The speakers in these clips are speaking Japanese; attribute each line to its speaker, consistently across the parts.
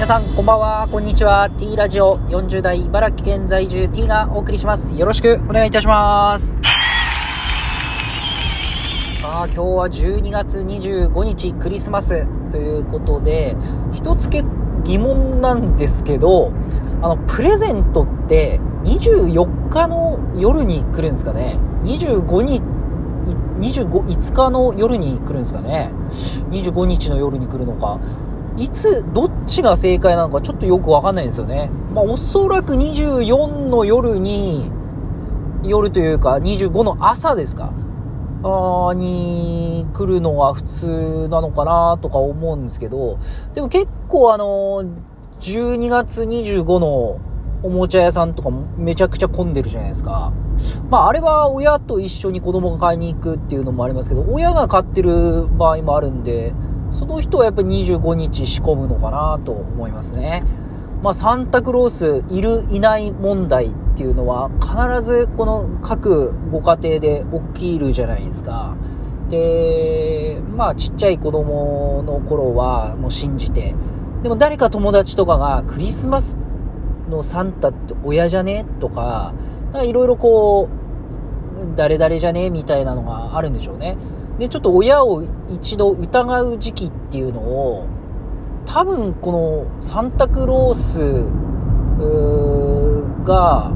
Speaker 1: 皆さんこんばんはこんにちは T ラジオ40代茨城県在住 T がお送りしますよろしくお願いいたしますさあ今日は12月25日クリスマスということで一つけ疑問なんですけどあのプレゼントって24日の夜に来るんですかね？25日25、5日の夜に来るんですかね ?25 日の夜に来るのか。いつ、どっちが正解なのかちょっとよくわかんないんですよね。まあ、おそらく24の夜に、夜というか25の朝ですかあに来るのが普通なのかなとか思うんですけど、でも結構あの、12月25のおもちゃ屋さんとかめちゃくちゃ混んでるじゃないですか。まあ、あれは親と一緒に子供が買いに行くっていうのもありますけど、親が買ってる場合もあるんで、その人はやっぱり25日仕込むのかなと思いますね。まあ、サンタクロースいるいない問題っていうのは必ずこの各ご家庭で起きるじゃないですか。で、まあちっちゃい子供の頃はもう信じて、でも誰か友達とかがクリスマスのサンタって親じゃねとか、いろいろこう、誰々じゃねみたいなのがあるんでしょうね。で、ちょっと親を一度疑う時期っていうのを、多分このサンタクロースが、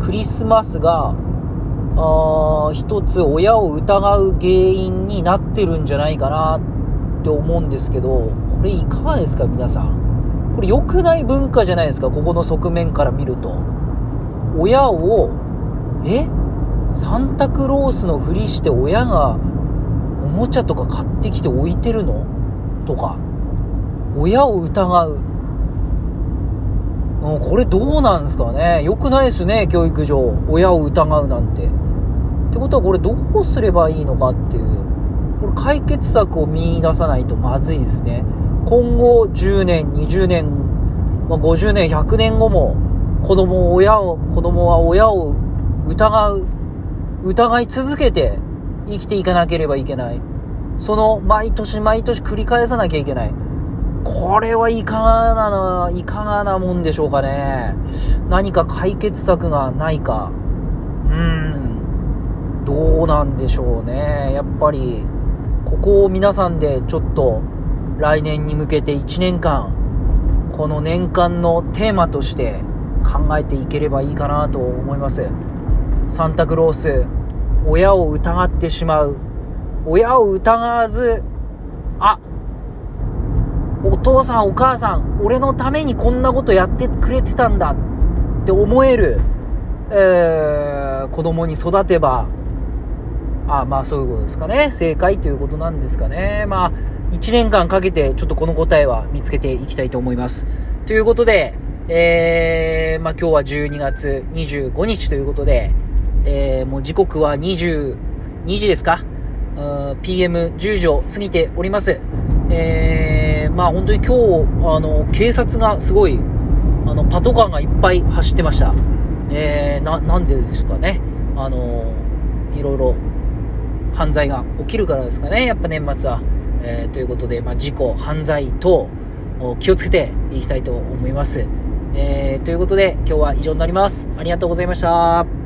Speaker 1: クリスマスが、あ一つ親を疑う原因になってるんじゃないかなって思うんですけど、これいかがですか皆さん。これ良くない文化じゃないですかここの側面から見ると。親を、え？サンタクロースのふりして親がおもちゃとか買ってきて置いてるの？とか、親を疑う。うん、これどうなんですかね？良くないですね、教育上。親を疑うなんて。ってことはこれどうすればいいのかっていう。これ解決策を見出さないとまずいですね。今後10年、20年、まあ、50年、100年後も子供を親を、子供は親を疑う、疑い続けて生きていかなければいけない。その毎年毎年繰り返さなきゃいけない。これはいかがな、いかがなもんでしょうかね。何か解決策がないか。うーん。どうなんでしょうね。やっぱり、ここを皆さんでちょっと来年に向けて1年間、この年間のテーマとして考えていければいいかなと思います。サンタクロース、親を疑ってしまう。親を疑わず、あ、お父さんお母さん、俺のためにこんなことやってくれてたんだって思える、えー、子供に育てば、あ、まあそういうことですかね。正解ということなんですかね。まあ、1年間かけてちょっとこの答えは見つけていきたいと思います。ということで、えー、まあ、今日は12月25日ということで、えー、もう時刻は22時ですか ?PM10 時を過ぎております。えー、まあ本当に今日、あの、警察がすごい、あの、パトカーがいっぱい走ってました。えー、な、なんでですかね？あの、いろいろ犯罪が起きるからですかね？やっぱ年末は。えー、ということで、まあ、事故、犯罪等、気をつけていきたいと思います。えー、ということで、今日は以上になります。ありがとうございました。